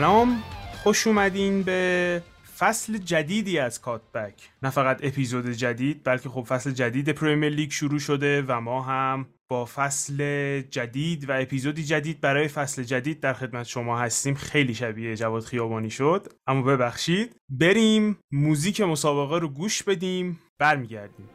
سلام خوش اومدین به فصل جدیدی از کاتبک. نه فقط اپیزود جدید بلکه خب فصل جدید پریمیر لیگ شروع شده و ما هم با فصل جدید و اپیزودی جدید برای فصل جدید در خدمت شما هستیم. خیلی شبیه جواد خیابانی شد. اما ببخشید بریم موزیک مسابقه رو گوش بدیم برمیگردیم.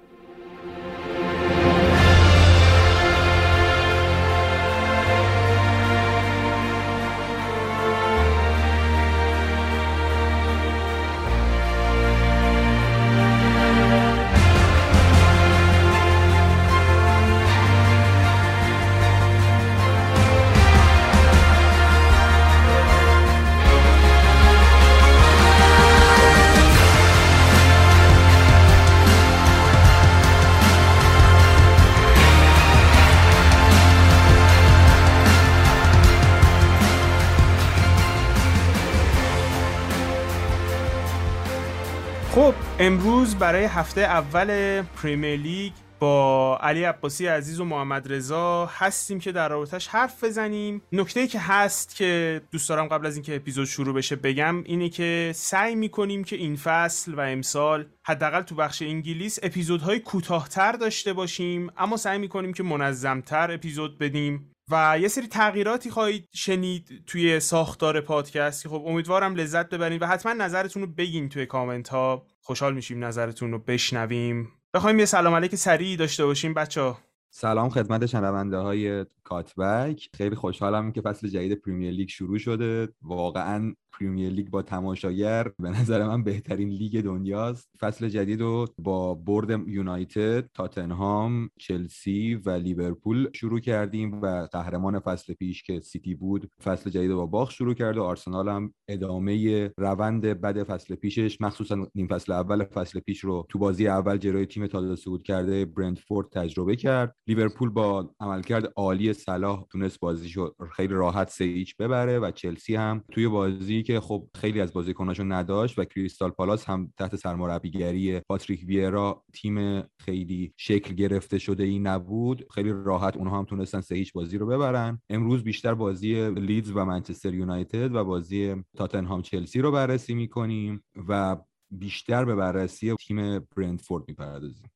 امروز برای هفته اول پریمیر لیگ با علی عباسی عزیز و محمد رضا هستیم که در رابطش حرف بزنیم. نکته که هست که دوست دارم قبل از اینکه اپیزود شروع بشه بگم اینه که سعی می‌کنیم که این فصل و امسال حداقل تو بخش انگلیس اپیزودهای کوتاهتر داشته باشیم اما سعی می‌کنیم که منظمتر اپیزود بدیم. و یه سری تغییراتی خواهید شنید توی ساختار پادکست که خب امیدوارم لذت ببرین و حتما نظرتون رو بگین توی کامنت ها. خوشحال میشیم نظرتون رو بشنویم. بخوایم یه سلام علیک سریع داشته باشیم بچه سلام خدمت شنونده های کاتبک. خیلی خوشحالم که فصل جدید پریمیر لیگ شروع شده. واقعا پریمیر لیگ با تماشاگر به نظر من بهترین لیگ دنیاست. فصل جدید رو با برد یونایتد تاتنهام چلسی و لیورپول شروع کردیم و قهرمان فصل پیش که سیتی بود فصل جدید با باخت شروع کرد و آرسنال هم ادامه روند بد فصل پیشش مخصوصا نیم فصل اول فصل پیش رو تو بازی اول جلوی تیم تازه صعود کرده برنتفورد تجربه کرد. لیورپول با عملکرد عالی صلاح تونست بازیشو خیلی راحت ببره و چلسی هم توی بازی که خب خیلی از بازیکناشو نداشت و کریستال پالاس هم تحت سرمربیگری پاتریک ویرا تیم خیلی شکل گرفته شده ای نبود خیلی راحت اونها هم تونستن سه هیچ بازی رو ببرن. امروز بیشتر بازی لیدز و منچستر یونایتد و بازی تاتنهام چلسی رو بررسی می‌کنیم و بیشتر به بررسی تیم برندفورد می‌پردازیم.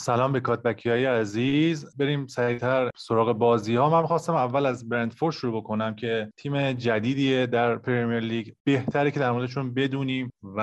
سلام به کاتبکی های عزیز. بریم سریعتر سراغ بازی ها من خواستم اول از برندفورد شروع بکنم که تیم جدیدیه در پریمیر لیگ. بهتره که در موردشون بدونیم و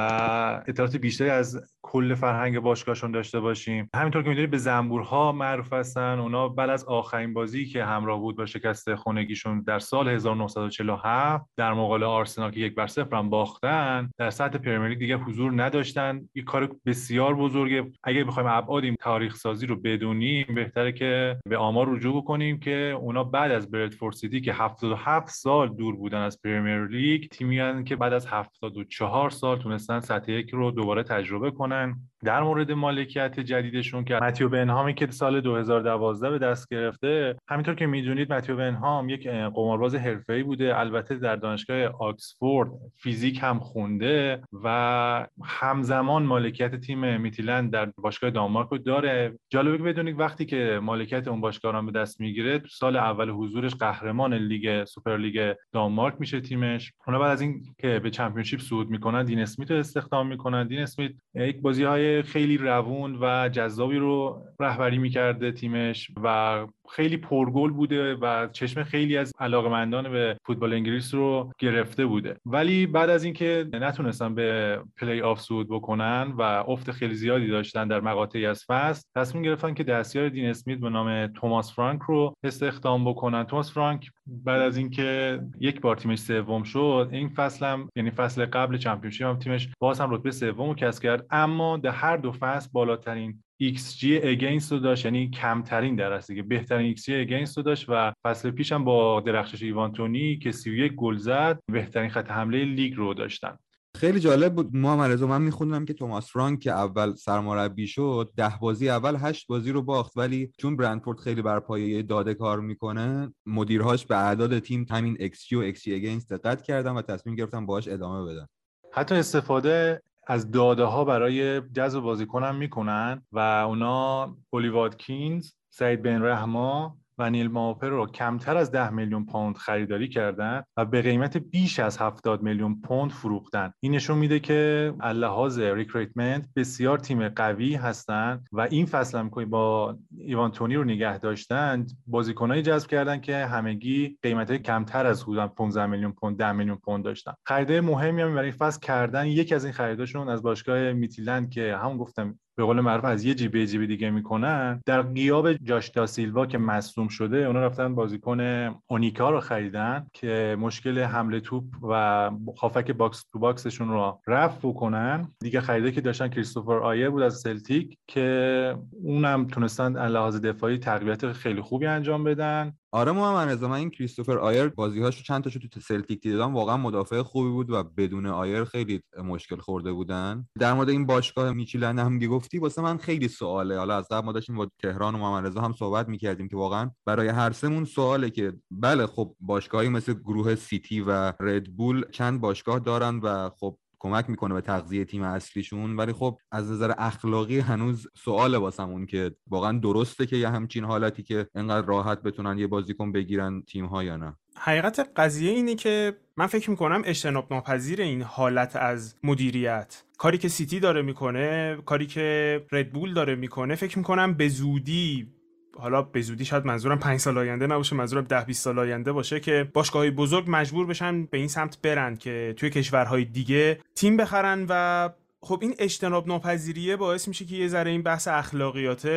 اطلاعات بیشتری از کل فرهنگ باشگاهشون داشته باشیم. همینطور که می‌دونید به زنبورها معروف هستن. اونا بعد از آخرین بازی که همراه بود با شکست خونگیشون در سال 1947 در مقابل آرسنال که یک بر صفر هم باختن در سطح پریمیر لیگ دیگه حضور نداشتن. یه کار بسیار بزرگه. اگه بخوایم ابعاد این تاریخ سازی رو بدونیم بهتره که به آمار رجوع بکنیم که اونا بعد از برد سیتی که 77 سال دور بودن از پریمیر لیگ تیمی که بعد از 74 سال تونستن سطح یک رو دوباره تجربه کنن. در مورد مالکیت جدیدشون که متیو بنهام که سال 2012 به دست گرفته همینطور که می‌دونید متیو بنهام یک قمارباز حرفه‌ای بوده. البته در دانشگاه آکسفورد فیزیک هم خونده و همزمان مالکیت تیم میتیلند در باشگاه دانمارک رو داره. جالبه بدونید وقتی که مالکیت اون باشگاه رو به دست می‌گیره سال اول حضورش قهرمان لیگ سوپر لیگ دانمارک میشه تیمش. اونا بعد از این که به چمپیونشیپ صعود می‌کنن دین اسمیت رو استخدام می‌کنن. دین اسمیت یک بازی های خیلی روون و جذابی رو رهبری می‌کرده تیمش و خیلی پرگل بوده و چشم خیلی از علاقمندان به فوتبال انگلیس رو گرفته بوده. ولی بعد از اینکه نتونستن به پلی آف صعود بکنن و افت خیلی زیادی داشتن در مقاطعی از فصل تصمیم گرفتن که دستیار دین اسمیت به نام توماس فرانک رو استخدام بکنن. توماس فرانک بعد از اینکه یک بار تیمش سوم شد این فصل هم یعنی فصل قبل چمپیونشیپ هم تیمش باز هم رتبه سوم رو کسب کرد اما در هر دو فصل بالاترین XG against رو داشت یعنی کمترین در که بهترین XG against رو داشت و فصل پیش هم با درخشش ایوان تونی که 31 گل زد بهترین خط حمله لیگ رو داشتن. خیلی جالب بود. محمد رضا من میخوندم که توماس فرانک که اول سرمربی شد ده بازی اول هشت بازی رو باخت. ولی چون برنتفورد خیلی بر پایه داده کار می‌کنه مدیرهاش به اعداد تیم همین XG و XG against دقت کردن و تصمیم گرفتن باهاش ادامه بدن حتی استفاده از داده ها برای جذب بازیکن هم می‌کنن و اونا اولی واتکینز سعید بن رحما و نیل موپه رو کمتر از 10 میلیون پوند خریداری کردن و به قیمت بیش از 70 میلیون پوند فروختن. این نشون میده که لحاظ recruitment بسیار تیم قوی هستند و این فصل هم با ایوان تونی رو نگه داشتن بازیکنایی جذب کردن که همگی قیمت کمتر از حدود 15 میلیون پوند 10 میلیون پوند داشتن. خریده مهمی هم برای فصل کردن. یکی از این خریداشون از باشگاه میتیلند که همون گفتم به قول معروف از یه جیب به جیب دیگه می‌کنن. در غیاب جاش دا سیلوا که مصدوم شده اونا رفتن بازیکن اونیکا رو خریدن که مشکل حمل توپ و هافبک box to box شون رو رفع بکنن. دیگه خریده که داشتن کریستوفر آیر بود از سلتیک که اونم تونستن لحاظ دفاعی تقویت خیلی خوبی انجام بدن. آره محمد رضا من این کریستوفر آیر بازیهاشو چند تاشو تو سلتیک دیدم واقعا مدافع خوبی بود و بدون آیر خیلی مشکل خورده بودن. در مورد این باشگاه میچیلن هم گفتی واسه من خیلی سواله. حالا از قبل ما داشتیم با تهران و محمد رضا هم صحبت می‌کردیم که واقعا برای هر سمون سواله که بله خب باشگاهی مثل گروه سیتی و ردبول چند باشگاه دارن و خب کمک می‌کنه به تغذیه تیم اصلیشون ولی خب از نظر اخلاقی هنوز سوال واسمون که واقعا درسته که یه همچین حالتی که انقدر راحت بتونن یه بازیکن بگیرن تیم ها یا نه. حقیقت قضیه اینه که من فکر می‌کنم اجتناب ناپذیر این حالت از مدیریت. کاری که سیتی داره می‌کنه کاری که ردبول داره می‌کنه فکر می‌کنم به زودی حالا به زودی شاید منظورم 5 سال آینده نباشه منظورم 10 20 سال آینده باشه که باشگاه‌های بزرگ مجبور بشن به این سمت برن که توی کشورهای دیگه تیم بخرن و خب این اجتناب ناپذیریه باعث میشه که یه ذره این بحث اخلاقیات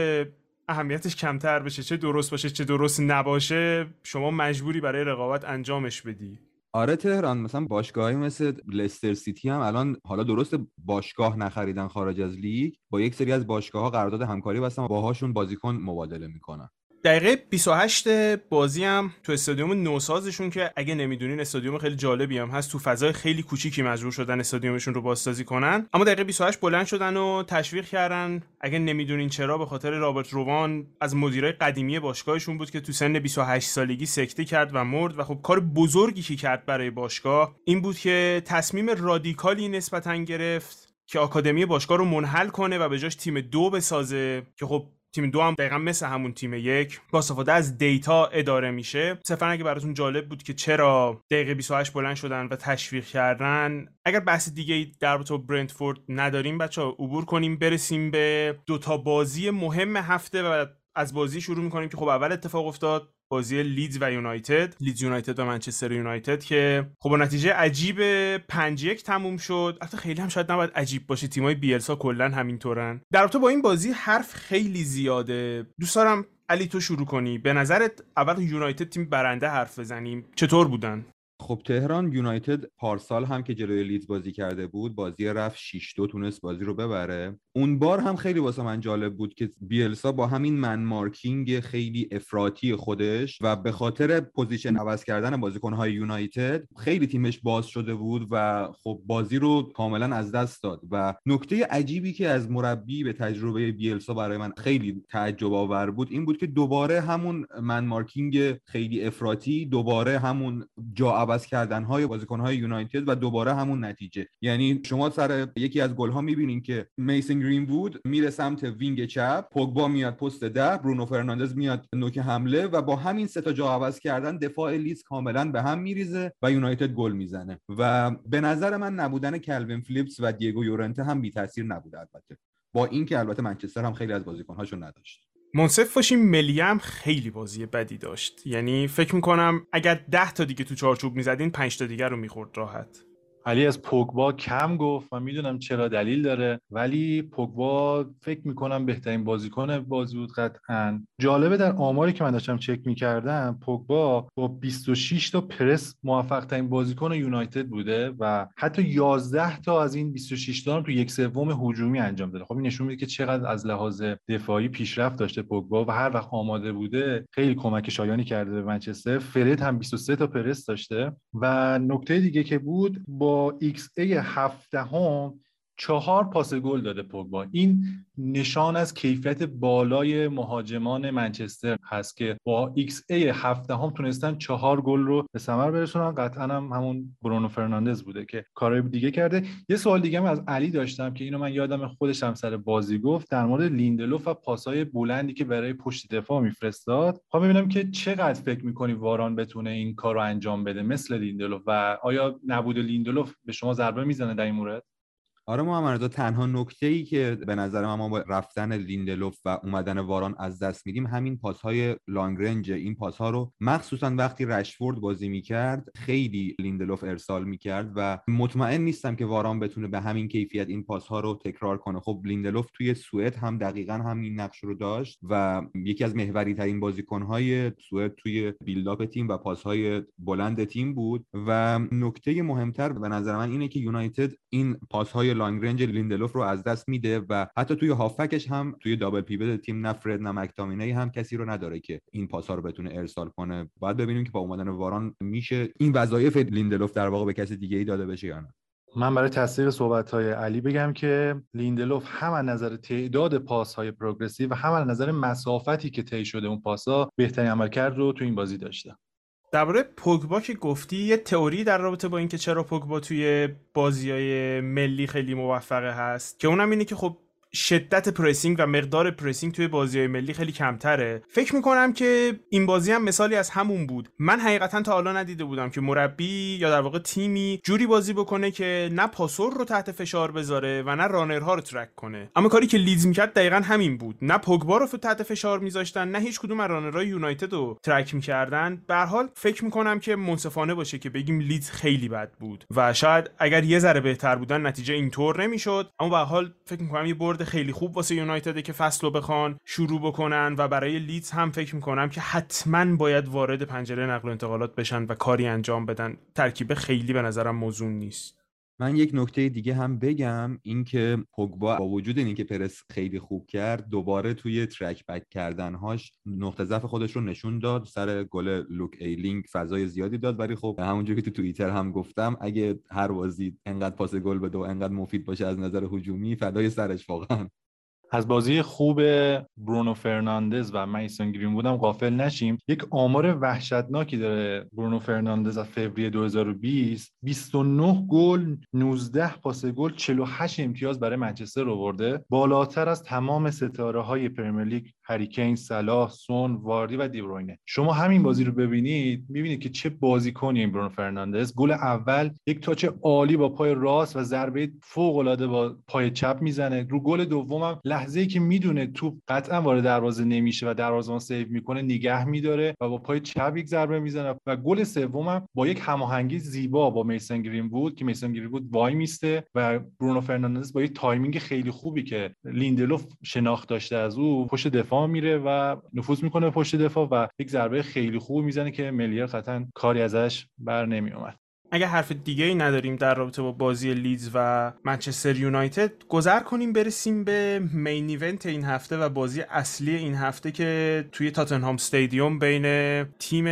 اهمیتش کمتر بشه چه درست باشه چه درست نباشه شما مجبوری برای رقابت انجامش بدی. آره تهران مثلا باشگاهی مثل لستر سیتی هم الان حالا درست باشگاه نخریدن خارج از لیگ با یک سری از باشگاه ها قرارداد همکاری بستن باهاشون بازیکن مبادله می‌کنن. دقیقه 28 بازی هم تو استادیوم نوسازشون که اگه نمی‌دونین استادیوم خیلی جالبی هم هست. تو فضای خیلی کوچیکی مجبور شدن استادیومشون رو بازسازی کنن. اما دقیقه 28 بلند شدن و تشویق کردن. اگه نمی‌دونین چرا به خاطر رابرت روان از مدیرای قدیمی باشگاهشون بود که تو سن 28 سالگی سکته کرد و مرد و خب کار بزرگی که کرد برای باشگاه این بود که تصمیم رادیکالی نسبتا گرفت که آکادمی باشگاه رو منحل کنه و به جاش تیم دو بسازه که خب تیم دو هم دقیقا مثل همون تیم یک. با استفاده از دیتا اداره میشه. صرفا اگه براتون جالب بود که چرا دقیقه 28 بلند شدن و تشویق کردن اگر بحث دیگه در تو برنتفورد نداریم بچه ها عبور کنیم برسیم به دوتا بازی مهم هفته و از بازی شروع می‌کنیم که خب اول اتفاق افتاد بازی لیدز و یونایتد. لیدز یونایتد و منچستر یونایتد که خب نتیجه عجیب 5 1 تموم شد. البته خیلی هم شاید نباید عجیب باشه تیمای بیلسا کلا همینطورن. در رابطه با این بازی حرف خیلی زیاده. دوست دارم علی تو شروع کنی. به نظرت اول یونایتد تیم برنده حرف بزنیم. چطور بودن؟ خب تهران یونایتد پارسال هم که جلوی لیدز بازی کرده بود بازی رفت 6 2 تونست بازی رو ببره. اون بار هم خیلی واسه من جالب بود که بیلسا با همین man marking خیلی افراطی خودش و به خاطر پوزیشن عوض کردن بازیکن‌های یونایتد خیلی تیمش باز شده بود و خب بازی رو کاملا از دست داد. و نکته عجیبی که از مربی با تجربه بیلسا برای من خیلی تعجب آور بود این بود که دوباره همون man marking خیلی افراطی دوباره همون جا عوض کردن های بازیکن های یونایتد و دوباره همون نتیجه. یعنی شما سر یکی از گل ها می‌بینین که میسن گرین وود میره سمت wing چپ پوگبا میاد پست ده برونو فرناندز میاد نوک حمله و با همین سه تا جا عوض کردن دفاع لیدز کاملا به هم میریزه و یونایتد گل می‌زنه. و به نظر من نبودن کلوین فلیپس و دیگو یورنته هم بی تاثیر نبوده البته. با اینکه البته منچستر هم خیلی از بازیکن‌هاشو نداشت. منصف باشیم ملیم خیلی بازی بدی داشت. یعنی فکر می‌کنم اگر ده تا دیگه تو چارچوب می‌زدین پنج تا دیگه رو می‌خورد راحت. علی از پوگبا کم گفت و می‌دونم چرا دلیل داره ولی پوگبا فکر می‌کنم بهترین بازیکن بازی بود قطعا. جالبه در آماری که من داشتم چک می‌کردم پوگبا با 26 تا پرس موفق ترین بازیکن یونایتد بوده و حتی 11 تا از این 26 تا تو یک سوم هجومی انجام داده. خب این نشون میده که چقدر از لحاظ دفاعی پیشرفت داشته پوگبا و هر وقت آماده بوده خیلی کمک شایانی کرده به منچستر. فرد هم 23 تا پرس داشته. و نکته دیگه که بود با XA 17 هم چهار پاس گل داده پوگبا. این نشان از کیفیت بالای مهاجمان منچستر هست که با XA هفده هم تونستن چهار گل رو به ثمر برسونن. قطعا هم همون برونو فرناندز بوده که کارهای دیگه کرده. یه سوال دیگه از علی داشتم که اینو من یادم خودش هم سر بازی گفت در مورد لیندلوف و پاسهای بلندی که برای پشت دفاع میفرستاد. خب ببینم که چقدر فکر می‌کنی واران بتونه این کار رو انجام بده مثل لیندلوف و آیا نبود لیندلوف به شما ضربه می‌زنه در این مورد؟ آره محمد تنها نکته ای که به نظر من ما با رفتن لیندلوف و اومدن واران از دست میدیم همین پاس های long range این پاس ها رو مخصوصا وقتی رشفورد بازی می‌کرد خیلی لیندلوف ارسال می‌کرد و مطمئن نیستم که واران بتونه به همین کیفیت این پاس ها رو تکرار کنه. خب لیندلوف توی سوئد هم دقیقا همین نقش رو داشت و یکی از محوری ترین بازیکن های سوئد توی build up تیم و پاس های بلند تیم بود و نکته مهمتر به نظر من اینه که یونایتد این پاس های long range لیندلوف رو از دست میده و حتی توی هافبکش هم توی double pivot تیم نه فرد نه هم کسی رو نداره که این پاسا رو بتونه ارسال کنه. باید ببینیم که با اومدن واران میشه این وظایف لیندلوف در واقع به کسی دیگه ای داده بشه یا نه. من برای تصدیق صحبت های علی بگم که لیندلوف هم از نظر تعداد پاس های progressive و هم از نظر مسافتی که طی شده اون پاسا بهترین عملکرد رو تو این بازی داشته. درباره پوگبا که گفتی یه تئوری در رابطه با اینکه چرا پوگبا توی بازی های ملی خیلی موفقه هست که اونم اینه که خب شدت pressing و مقدار pressing توی بازی های ملی خیلی کمتره. فکر می‌کنم که این بازی هم مثالی از همون بود. من حقیقتا تا حالا ندیده بودم که مربی یا در واقع تیمی جوری بازی بکنه که نه پاسور رو تحت فشار بذاره و نه runner ها رو track کنه. اما کاری که لیدز می‌کرد دقیقا همین بود. نه پوگبا رو تحت فشار میذاشتن نه هیچ کدوم از runner های یونایتد رو track می‌کردن. به حال فکر می‌کنم که منصفانه باشه که بگیم لیدز خیلی بد بود. و شاید اگر یه ذره بهتر بودن نتیجه اینطور نمی‌شد. اما به حال فکر می‌کنم یه برد خیلی خوب واسه یونایتد که فصل رو بخوان شروع بکنن و برای لیدز هم فکر می‌کنم که حتما باید وارد پنجره نقل و انتقالات بشن و کاری انجام بدن. ترکیب خیلی به نظرم موضوع نیست. من یک نکته دیگه هم بگم اینکه پوگبا با وجود اینکه پرس خیلی خوب کرد دوباره توی track back کردنهاش نقطه ضعف خودش رو نشون داد سر گل لوک ایلینگ فضای زیادی داد. ولی خب همونجوری که تو توییتر هم گفتم اگه هر بازی انقدر پاس گل بده و انقدر مفید باشه از نظر هجومی فدای سرش واقعا. از بازی خوب برونو فرناندز و میسون گرین وودم غافل نشیم. یک آمار وحشتناکی داره برونو فرناندز از فوریه 2020 29 گل 19 پاس گل 48 امتیاز برای منچستر آورده بالاتر از تمام ستاره های پرمیر لیگ هری کین صلاح سون واردی و دیبروینه شما همین بازی رو ببینید می‌بینید که چه بازیکنی این برونو فرناندز. گل اول یک touch عالی با پای راست و ضربه فوق العاده با پای چپ می‌زنه. رو گل دومم لحظه‌ای که می‌دونه توپ قطعا وارد دروازه نمیشه و دروازه‌بان save می‌کنه نگه میداره و با پای چپ یک ضربه می‌زنه. و گل سومم با یک هماهنگی زیبا با میسن گرین وود که میسن گرین وود وای میسته و برونو فرناندز با یک timing خیلی خوبی که لیندلوف شناخت داشته از او پشت دفاع میره و نفوذ می‌کنه پشت دفاع و یک ضربه خیلی خوب می‌زنه که ملیر قطعا کاری ازش بر نمیومد اگه حرف دیگه ای نداریم در رابطه با بازی لیدز و منچستر یونایتد گذر کنیم برسیم به main event این هفته و بازی اصلی این هفته که توی تاتنهام استادیوم بین تیم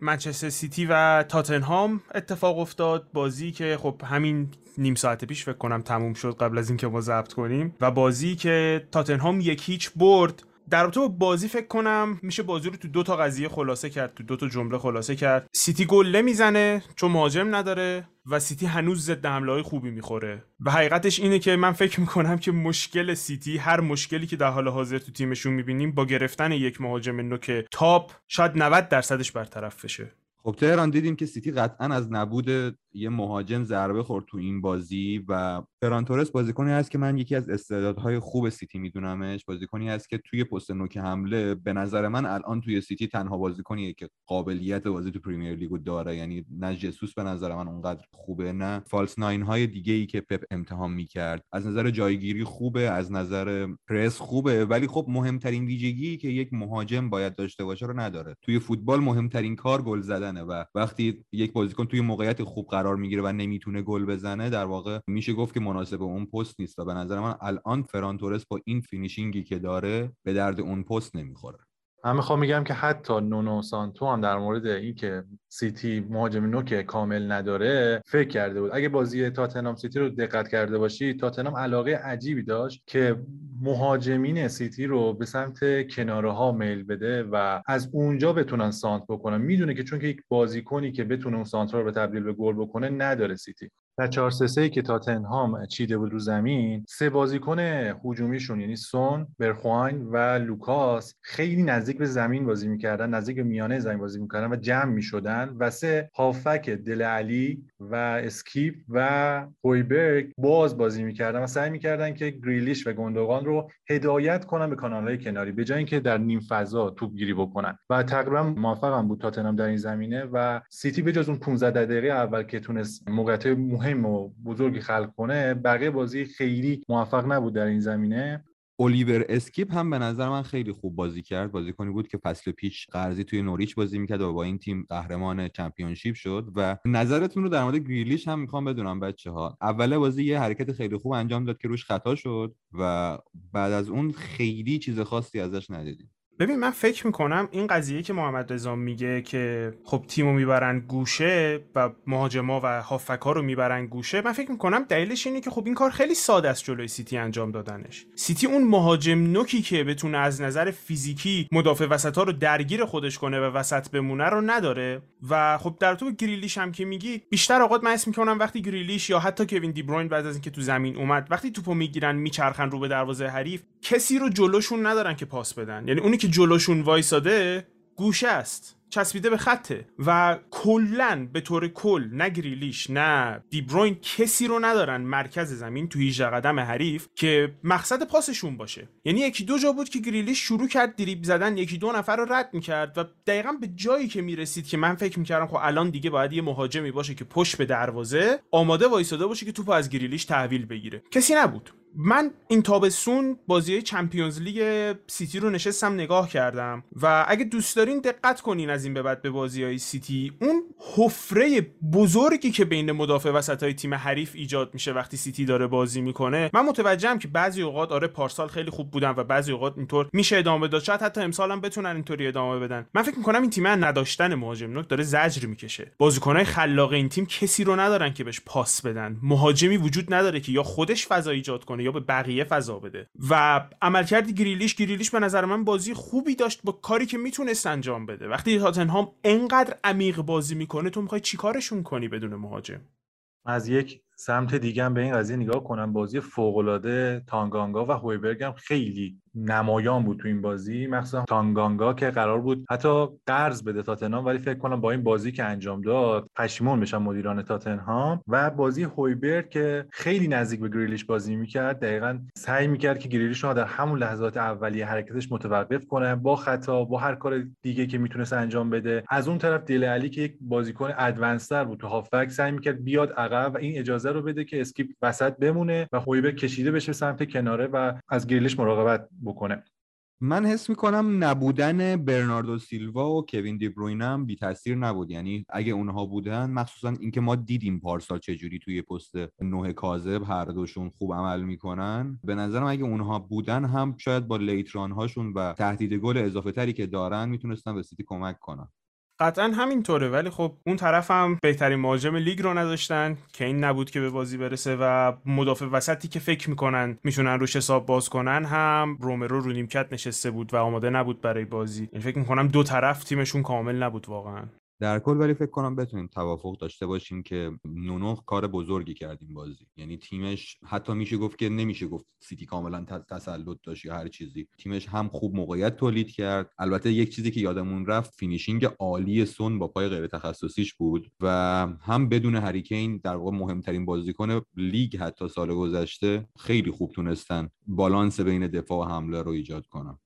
منچستر سیتی و تاتنهام اتفاق افتاد. بازی که خب همین نیم ساعت پیش فکر کنم تموم شد قبل از اینکه ما ضبط کنیم و بازی که تاتنهام یک هیچ برد در رابطه با بازی فکر کنم میشه بازی رو تو دو تا قضیه خلاصه کرد تو دو تا جمله خلاصه کرد. سیتی گل نمی‌زنه چون مهاجم نداره و سیتی هنوز ضد حمله های خوبی می‌خوره. و حقیقتش اینه که من فکر می‌کنم که مشکل سیتی هر مشکلی که در حال حاضر تو تیمشون می‌بینیم با گرفتن یک مهاجم نوک تاپ شاید 90 درصدش برطرف بشه. خب تهران دیدیم که سیتی قطعا از نبود یه مهاجم ضربه خورد تو این بازی و فران تورس بازیکنی هست که من یکی از استعدادهای خوب سیتی میدونمش. بازیکنی هست که توی پست نوک حمله به نظر من الان توی سیتی تنها بازیکنیه که قابلیت بازی تو پریمیر لیگو داره. یعنی نه جسوس به نظر من اونقدر خوبه نه false nine های دیگه ای که پپ امتحان می‌کرد. از نظر جایگیری خوبه از نظر پرس خوبه ولی خب مهمترین ویژگی که یک مهاجم باید داشته باشه رو نداره. توی فوتبال مهمترین کار گل زدنه و وقتی یک بازیکن توی موقعیت خوب قرار می‌گیره و نمی‌تونه گل بزنه در واقع میشه گفت که مناسب اون پست نیست و به نظر من الان فران با این finishing ی که داره به درد اون پست نمی‌خوره. من می‌خوام میگم که حتی نونو سانتو هم در مورد اینکه سیتی مهاجم نوک کامل نداره فکر کرده بود. اگه بازی تاتنام سیتی رو دقت کرده باشی تاتنام علاقه عجیبی داشت که مهاجمین سیتی رو به سمت کناره ها میل بده و از اونجا بتونن سانتر بکنن. می‌دونه که چون که یک بازیکنی که بتونه اون سانتر رو به تبدیل به گل بکنه نداره سیتی. در 4 3 که تاتنهام چیده بود رو زمین سه بازیکن هجومیشون یعنی سون، برخواین و لوکاس خیلی نزدیک به زمین بازی می‌کردن نزدیک به میانه زمین بازی می‌کردن و جمع می‌شدن و سه هافبک دل علی و اسکیپ و هویبرگ باز بازی می‌کردن و سعی می‌کردن که گریلیش و گندوگان رو هدایت کنن به کانالهای کناری به جای اینکه در نیم فضا توپ گیری بکنن. و تقریبا موفقم بود تاتنهام در این زمینه و سیتی به جز اون 15 دقیقه اول که تونست موقعیت مهم و بزرگی خلق کنه بقیه بازی خیلی موفق نبود در این زمینه. الیور اسکیپ هم به نظر من خیلی خوب بازی کرد. بازیکنی بود که فصل پیش قرضی توی نوریچ بازی می‌کرد و با این تیم قهرمان چمپیونشیپ شد و نظرتون رو در مورد گریلیش هم می‌خوام بدونم بچه ها اول بازی یه حرکت خیلی خوب انجام داد که روش خطا شد و بعد از اون خیلی چیز خاصی ازش ندیدیم. ببین من فکر می‌کنم این قضیه که محمد رضا میگه که خب تیمو می‌برن گوشه و مهاجما و هافبکا رو می‌برن گوشه من فکر می‌کنم دلیلش اینه که خب این کار خیلی ساده است جلوی سیتی انجام دادنش. سیتی اون مهاجم نوکی که بتونه از نظر فیزیکی مدافع وسط ها رو درگیر خودش کنه و وسط بمونه رو نداره و خب در تو گریلیش هم که میگی بیشتر اوقات من اسم می‌کنم وقتی گریلیش یا حتی کوین دی بروین بعد از اینکه تو زمین اومد وقتی توپو می‌گیرن میچرخن رو به دروازه حریف کسی رو جلوشون ندارن که پاس بدن. یعنی اونی که جلوشون وایساده گوشه است چسبیده به خطه. و کلا به طور کل نه گریلیش نه دیبروین کسی رو ندارن مرکز زمین تو 18 قدم حریف که مقصد پاسشون باشه. یعنی یکی دو جا بود که گریلیش شروع کرد دریب زدن یکی دو نفر رو رد می‌کرد و دقیقا به جایی که می‌رسید که من فکر می‌کردم خب الان دیگه باید یه مهاجمی باشه که پشت به دروازه آماده وایساده باشه که توپ از گریلیش تحویل بگیره. کسی نبود. من این تابستون بازی چمپیونز لیگ سیتی رو نشستم نگاه کردم و اگه دوست دارین دقت کنین از این به بعد به بازی های سیتی. اون حفره بزرگی که بین مدافع وسط های تیم حریف ایجاد میشه وقتی سیتی داره بازی می‌کنه. من متوجهم که بعضی اوقات آره پارسال خیلی خوب بودن و بعضی اوقات اینطور میشه ادامه داد. شاید حتی امسال هم بتونن اینطوری ادامه بدن. من فکر می‌کنم این تیم نداشتن مهاجم نوک داره زجر می‌کشه. بازیکنهای خلاق این تیم کسی رو ندارن که بهش پاس بدن. مهاجمی وجود نداره که یا خودش فضا ایجاد کنه یا به بقیه فضا بده. و عملکرد گریلیش گریلیش به نظر من بازی خوبی داشت با کاری که می‌تونست انجام بده. وقتی تاتنهام انقدر عمیق بازی می‌کنه تو می‌خوای چیکارشون کنی بدون مهاجم؟ از یک سمت دیگه هم به این قضیه نگاه کنم. بازی فوق‌العاده تانگانگا و هویبرگ هم خیلی نمایان بود تو این بازی مخصوصا تانگانگا که قرار بود حتی قرض بده تاتنهام ولی فکر کنم با این بازی که انجام داد پشیمون بشن مدیران تاتنهام. و بازی هویبرگ که خیلی نزدیک به گریلیش بازی می‌کرد دقیقا سعی می‌کرد که گریلیش رو در همون لحظات اولیه حرکتش متوقف کنه با خطا با هر کار دیگه که می‌تونست انجام بده. از اون طرف دل علی که یک بازیکن advanced تر بود تو هافبک سعی می‌کرد بیاد عقب و این اجازه رو بده که اسکیپ وسط بمونه و هویبرگ کشیده بشه سمت کناره و از گریلیش مراقبت بکنه. من حس می‌کنم نبودن برناردو سیلوا و کوین دیبروین هم بی تاثیر نبود. یعنی اگه اونها بودن مخصوصا اینکه ما دیدیم پارسال چجوری توی پست نه کاذب هر دوشون خوب عمل می‌کنن. به نظرم اگه اونها بودن هم شاید با late run هاشون و تهدید گل اضافه تری که دارن می‌تونستن به سیتی کمک کنن. قطعا همینطوره ولی خب اون طرف هم بهترین مهاجم لیگ رو نداشتن. که این نبود که به بازی برسه و مدافع وسطی که فکر می‌کنن می‌تونن روش حساب باز کنن هم رومرو رو نیمکت نشسته بود و آماده نبود برای بازی. یعنی فکر می‌کنم دو طرف تیمشون کامل نبود واقعا. در کل ولی فکر کنم بتونیم توافق داشته باشیم که نونو کار بزرگی کرد بازی. یعنی تیمش حتی میشه گفت که نمیشه گفت سیتی کاملا تسلط داشت یا هر چیزی. تیمش هم خوب موقعیت تولید کرد. البته یک چیزی که یادمون رفت finishing عالی سون با پای غیر تخصصیش بود و هم بدون هری کین در واقع مهمترین بازیکن لیگ حتی سال گذشته خیلی خوب تونستن بالانس بین دفاع و حمله رو ایجاد کنن.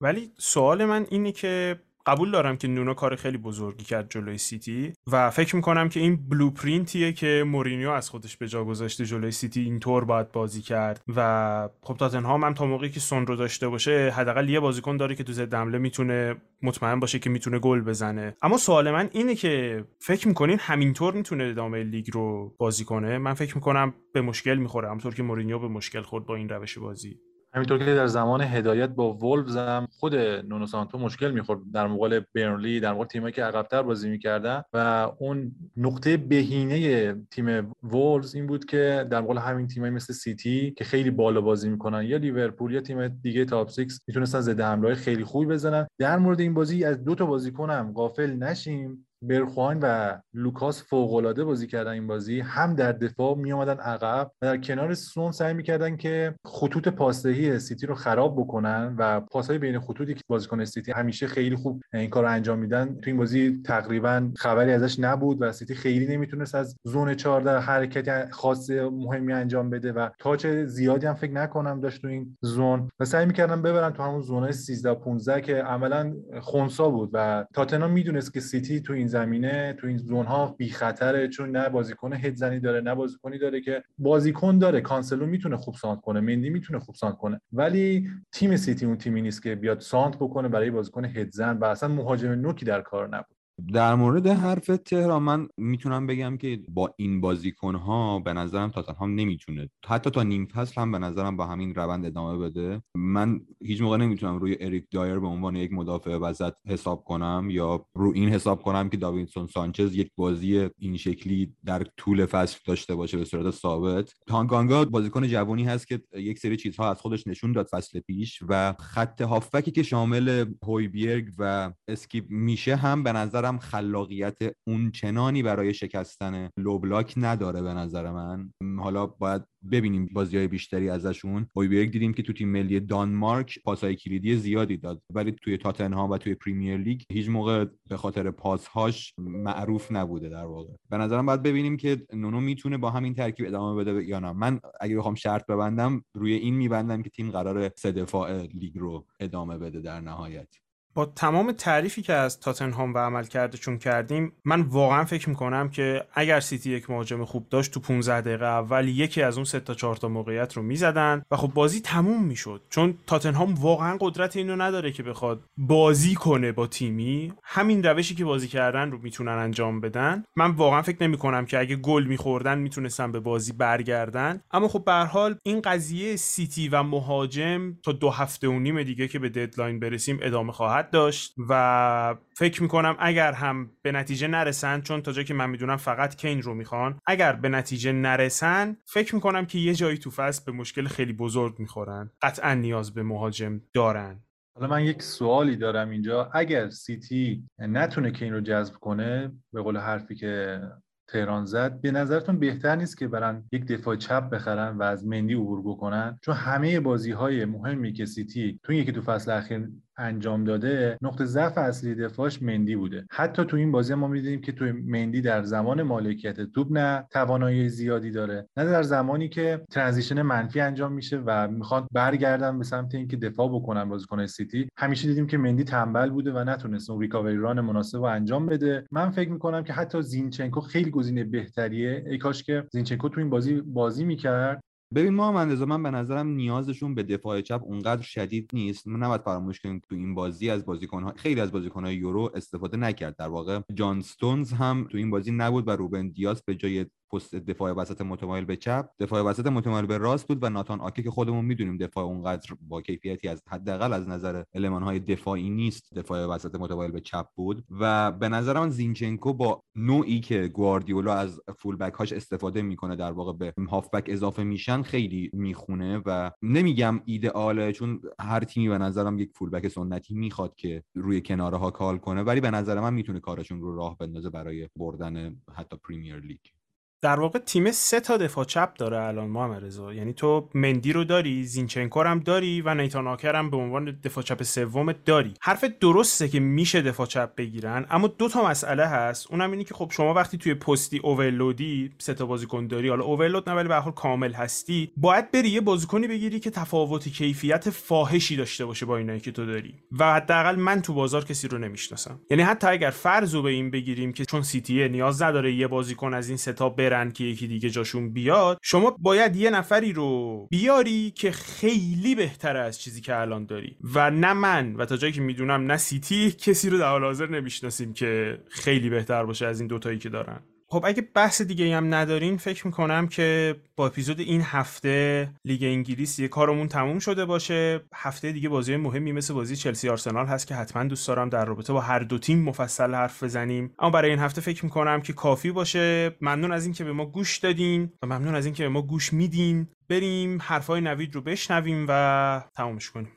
ولی سوال من اینه که قبول دارم که نونو کار خیلی بزرگی کرد جلوی سیتی و فکر می‌کنم که این blueprint یه که مورینیو از خودش به جا گذاشته جلوی سیتی اینطور باید بازی کرد و خب تاتنهام هم تا موقعی که سون رو داشته باشه حداقل یه بازیکن داره که تو ضد حمله می‌تونه مطمئن باشه که می‌تونه گل بزنه. اما سوال من اینه که فکر می‌کنین همینطور می‌تونه ادامه لیگ رو بازی کنه؟ من فکر می‌کنم به مشکل می‌خوره همونطور که مورینیو به مشکل خورد با این روش بازی. همینطور که در زمان هدایت با وولفز هم خود نونو سانتو مشکل می‌خورد. در مقابل برنلی در مقابل تیمایی که عقبتر بازی می‌کردن و اون نقطه بهینه تیم وولفز این بود که در مقابل همین تیمایی مثل سیتی که خیلی بالا بازی می‌کنن یا لیورپول یا تیم دیگه top 6 می‌تونستن ضد حمله خیلی خوبی بزنن. در مورد این بازی از دو تا بازیکنم غافل نشیم. برخواین و لوکاس فوقالعاده بازی کردن این بازی. هم در دفاع می آمدن عقب و در کنار سون سعی می‌کردن که خطوط پاسدهی سیتی رو خراب بکنن و پاسهای بین خطوطی که بازیکن سیتی همیشه خیلی خوب این کار رو انجام میدن تو این بازی تقریبا خبری ازش نبود و سیتی خیلی نمی‌تونست از zone 14 حرکت خاص مهمی انجام بده و touch زیادی هم فکر نکنم داشت تو این zone و سعی می‌کردن ببرن تو همون zone 13 15 که عملا خونسا بود و تاتنهام می‌دونست که سیتی تو این زمینه تو این zone ها بی خطره چون نه بازیکن هدزنی داره نه بازیکنی داره که بازیکن داره. کانسلو می‌تونه خوب سانتر کنه مندی می‌تونه خوب سانتر کنه. ولی تیم سیتی اون تیمی نیست که بیاد سانتر بکنه برای بازیکن هدزن و اصلا مهاجم نوکی در کار نبود. در مورد حرف تهران من می‌تونم بگم که با این بازیکن ها به نظرم تاتنهام نمی‌تونه. حتی تا نیم فصل هم به نظرم با همین روند ادامه بده. من هیچ موقع نمی‌تونم روی اریک دایر به عنوان یک مدافع وسط حساب کنم یا رو این حساب کنم که داوینسون سانچز یک بازی این شکلی در طول فصل داشته باشه به صورت ثابت. تانگانگا بازیکن جوانی هست که یک سری چیزها از خودش نشون داد فصل پیش و خط هافکی که شامل هویبیرگ و اسکیپ میشه هم به نظر نظرم خلاقیت اون چنانی برای شکستن لوبلاک نداره به نظر من. حالا باید ببینیم بازی های بیشتری ازشون. یک دیدیم که تو تیم ملی دانمارک پاسهای کلیدی زیادی داد. ولی توی تاتنهام و توی پریمیر لیگ هیچ موقع به خاطر پاسهاش معروف نبوده در واقع. به نظرم باید ببینیم که نونو می‌تونه با همین ترکیب ادامه بده یا نه. من اگه بخوام شرط ببندم روی این میبندم که تیم قرار سه دفاع لیگ رو ادامه بده در نهایت. با تمام تعریفی که از تاتنهام و عملکردشون کردیم من واقعا فکر می‌کنم که اگر سیتی یک مهاجم خوب داشت تو 15 دقیقه اول یکی از اون سه تا چهار تا موقعیت رو می‌زدن و خب بازی تموم می‌شد. چون تاتنهام واقعا قدرت اینو نداره که بخواد بازی کنه با تیمی. همین روشی که بازی کردن رو می‌تونن انجام بدن. من واقعا فکر نمی‌کنم که اگه گل میخوردن می‌تونستن به بازی برگردن. اما خب به حال این قضیه سیتی و مهاجم تا دو هفته و نیم دیگه که به deadline برسیم ادامه خواهد داشت و فکر می‌کنم اگر هم به نتیجه نرسن چون تا جایی که من می‌دونم فقط کین رو می‌خوان اگر به نتیجه نرسن فکر می‌کنم که یه جایی تو فصل به مشکل خیلی بزرگ می‌خورن. قطعا نیاز به مهاجم دارن. حالا من یک سوالی دارم اینجا. اگر سیتی نتونه کین رو جذب کنه به قول حرفی که تهران زد به نظرتون بهتر نیست که برن یک دفاع چپ بخرن و از مندی عبور بکنن؟ چون همه بازی های مهمی که سیتی تو یکی تو فصل اخیر انجام داده نقطه ضعف اصلی دفاعش مندی بوده. حتی تو این بازی ما می‌دیدیم که تو مندی در زمان مالکیت توپ نه توانایی زیادی داره. نه در زمانی که transition منفی انجام میشه و می‌خواد برگردن به سمت اینکه دفاع بکنن بازیکن سیتی. همیشه دیدیم که مندی تنبل بوده و نتونست اون recovery run مناسب رو انجام بده. من فکر می‌کنم که حتی زینچنکو خیلی گزینه بهتریه. ای کاش که زینچنکو تو این بازی بازی می‌کرد. ببین ما من به نظرم نیازشون به دفاع چپ اونقدر شدید نیست. ما نباید فراموش کنیم تو این بازی از بازیکن‌ها خیلی از بازیکن‌های یورو استفاده نکرد. در واقع جان ستونز هم تو این بازی نبود و روبن دیاز به جای پست دفاع وسط متمایل به چپ. دفاع وسط متمایل به راست بود و ناتان آکه که خودمون می‌دونیم دفاع اونقدر با کیفیتی از حداقل از نظر های دفاعی نیست. دفاع وسط متمایل به چپ بود و به نظر من زینچنکو با نوعی که گواردیولا از فول بک هاش استفاده می‌کنه در واقع به هافبک اضافه میشن خیلی می‌خونه و نمیگم ایدئاله چون هر تیمی به نظرم یک فول بک سنتی می‌خواد که روی کناره ها کال کنه ولی به نظر من می‌تونه کارشون رو راه بندازه برای بردن حتی پریمیر لیگ در واقع تیم سه تا دفاع چپ داره الان محمد رضا. یعنی تو مندی رو داری زینچنکو هم داری و نیتان آکه هم به عنوان دفاع چپ سوم داری. حرف درسته که میشه دفاع چپ بگیرن اما دو تا مسئله هست. اونم اینه که خب شما وقتی توی پستی overload ی سه تا بازیکن داری حالا overload نه ولی به کامل هستی. باید بری یه بازیکنی بگیری که تفاوت کیفیت فاحشی داشته باشه با اینایی که تو داری. و حداقل من تو بازار کسی رو نمی‌شناسم. یعنی حتی اگر فرض رو به این بگیریم که چون سیتی نیاز نداره یه بازیکن از این سه برن که یکی دیگه جاشون بیاد شما باید یه نفری رو بیاری که خیلی بهتره از چیزی که الان داری. و نه من و تا جایی که می‌دونم نه سیتی کسی رو در حال حاضر نمی‌شناسیم که خیلی بهتر باشه از این دوتایی که دارن. خب اگه بحث دیگه هم ندارین فکر می‌کنم که با اپیزود این هفته لیگ انگلیس یه کارمون تموم شده باشه. هفته دیگه بازی مهمی مثل بازی چلسی آرسنال هست که حتما دوست دارم در رابطه با هر دو تیم مفصل حرف بزنیم. اما برای این هفته فکر می‌کنم که کافی باشه. ممنون از اینکه به ما گوش دادین و ممنون از اینکه به ما گوش میدین. بریم حرفای نوید رو بشنویم و تمومش کنیم.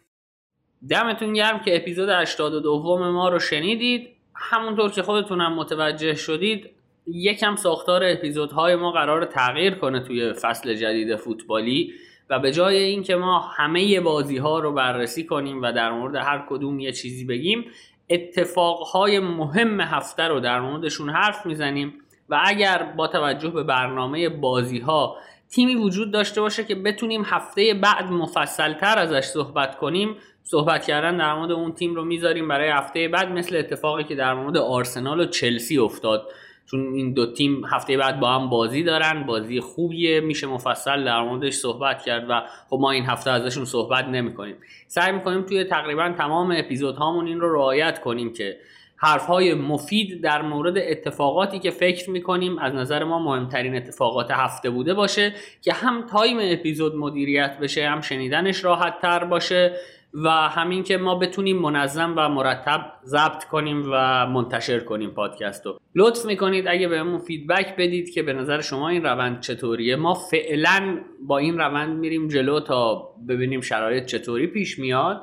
دمتون گرم که اپیزود 82 ما رو شنیدید. همونطور که خودتونم متوجه شدید یکم ساختار اپیزودهای ما قرار تغییر کنه توی فصل جدید فوتبالی و به جای اینکه ما همه بازی ها رو بررسی کنیم و در مورد هر کدوم یه چیزی بگیم اتفاقهای مهم هفته رو در موردشون حرف می‌زنیم و اگر با توجه به برنامه بازی ها تیمی وجود داشته باشه که بتونیم هفته بعد مفصلتر ازش صحبت کنیم صحبت کردن در مورد اون تیم رو می‌ذاریم برای هفته بعد مثل اتفاقی که در مورد آرسنال و چلسی افتاد. چون این دو تیم هفته بعد با هم بازی دارن بازی خوبیه میشه مفصل در موردش صحبت کرد و خب ما این هفته ازشون صحبت نمی کنیم سعی می‌کنیم توی تقریبا تمام اپیزودهامون این رو رعایت کنیم که حرفهای مفید در مورد اتفاقاتی که فکر می‌کنیم از نظر ما مهمترین اتفاقات هفته بوده باشه که هم time اپیزود مدیریت بشه هم شنیدنش راحت تر باشه. و همین که ما بتونیم منظم و مرتب ضبط کنیم و منتشر کنیم پادکست رو. لطف می‌کنید اگه بهمون feedback بدید که به نظر شما این روند چطوریه. ما فعلا با این روند میریم جلو تا ببینیم شرایط چطوری پیش میاد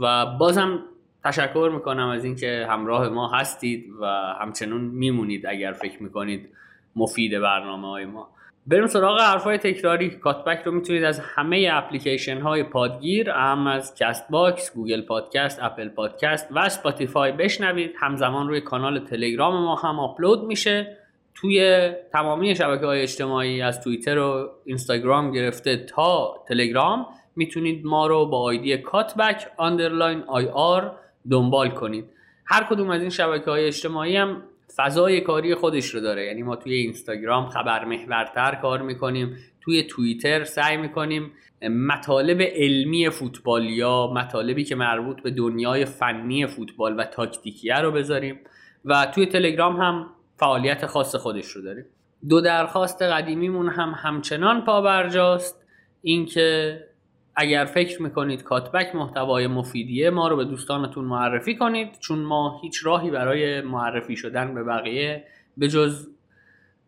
و بازم تشکر می‌کنم از اینکه همراه ما هستید و همچنون میمونید اگر فکر می‌کنید مفید برنامه های ما. بریم سراغ حرفای تکراری. کاتبک رو می‌تونید از همه اپلیکیشن های پادگیر اعم از کست باکس، گوگل پادکست، اپل پادکست و اسپاتیفای بشنوید. همزمان روی کانال تلگرام ما هم آپلود میشه. توی تمامی شبکه های اجتماعی از توییتر و اینستاگرام گرفته تا تلگرام می‌تونید ما رو با ID کاتبک underline IR دنبال کنید. هر کدوم از این شبکه های اجتماعی هم فضای کاری خودش رو داره. یعنی ما توی اینستاگرام خبر محورتر کار می‌کنیم توی توییتر سعی می‌کنیم مطالب علمی فوتبالیا مطالبی که مربوط به دنیای فنی فوتبال و تاکتیکیه رو بذاریم و توی تلگرام هم فعالیت خاص خودش رو داریم. دو درخواست قدیمیمون هم همچنان پابرجاست اینکه اگر فکر می‌کنید کاتبک محتوای مفیدیه ما رو به دوستانتون معرفی کنید چون ما هیچ راهی برای معرفی شدن به بقیه به جز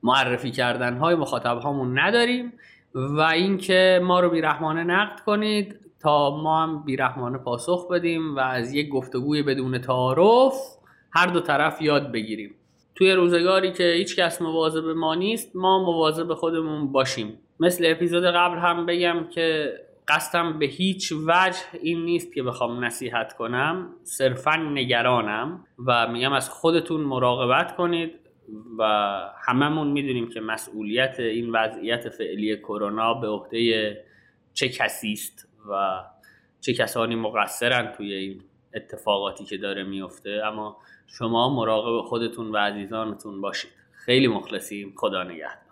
معرفی کردن های مخاطب هامون نداریم و اینکه ما رو بیرحمانه نقد کنید تا ما هم بیرحمانه پاسخ بدیم و از یک گفتگوی بدون تعارف هر دو طرف یاد بگیریم. توی روزگاری که هیچ کس مواظب ما نیست ما مواظب خودمون باشیم. مثل اپیزود قبل هم بگم که قصدم به هیچ وجه این نیست که بخوام نصیحت کنم صرفا نگرانم و میگم از خودتون مراقبت کنید و هممون می‌دونیم که مسئولیت این وضعیت فعلی کرونا به عهده چه کسی است و چه کسانی مقصرن توی این اتفاقاتی که داره میفته. اما شما مراقب خودتون و عزیزانتون باشید. خیلی مخلصیم. خدا نگهدار.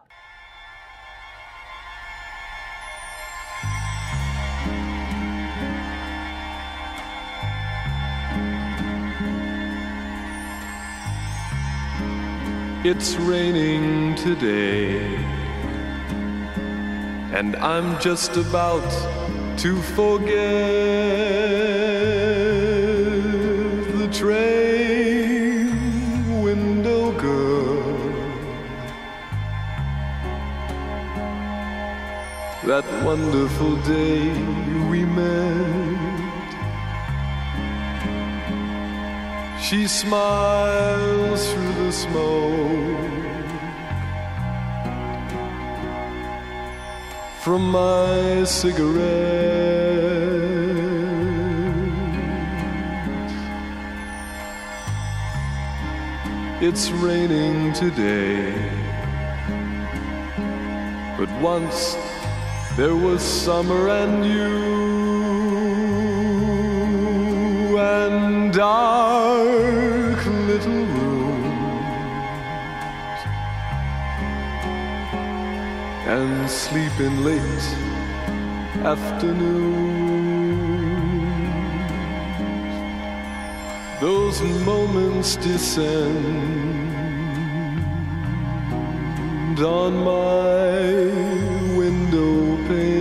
It's raining today, and I'm just about to forget the train window girl. That wonderful day we met. She smiles through the smoke from my cigarette. It's raining today, but once there was summer and you dark little rooms and sleeping late afternoons. Those moments descend on my window pane.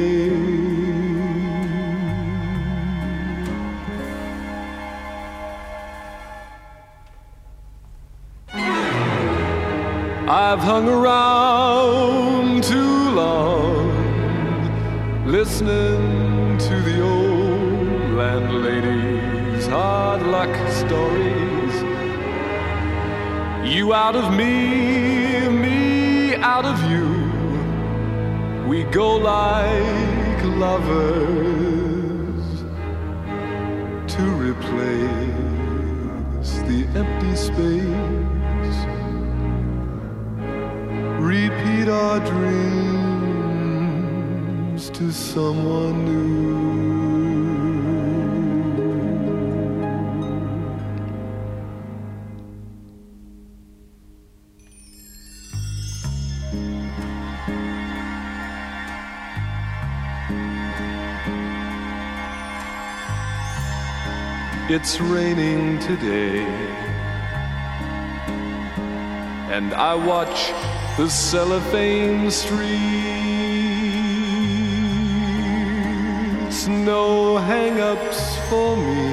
Hung around too long, listening to the old landlady's hard luck stories. You out of me, me out of you. We go like lovers to replace the empty space. Repeat our dreams to someone new. It's raining today, and I watch the cellophane streets. No hang ups for me.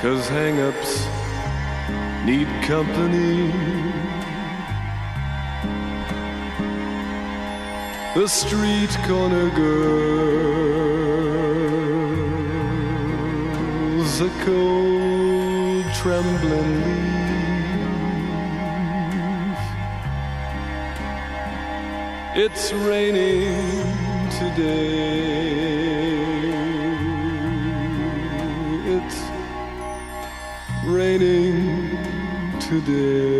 Cause hang ups need company. The street corner girls, a cold trembling leaf. It's raining today. It's raining today.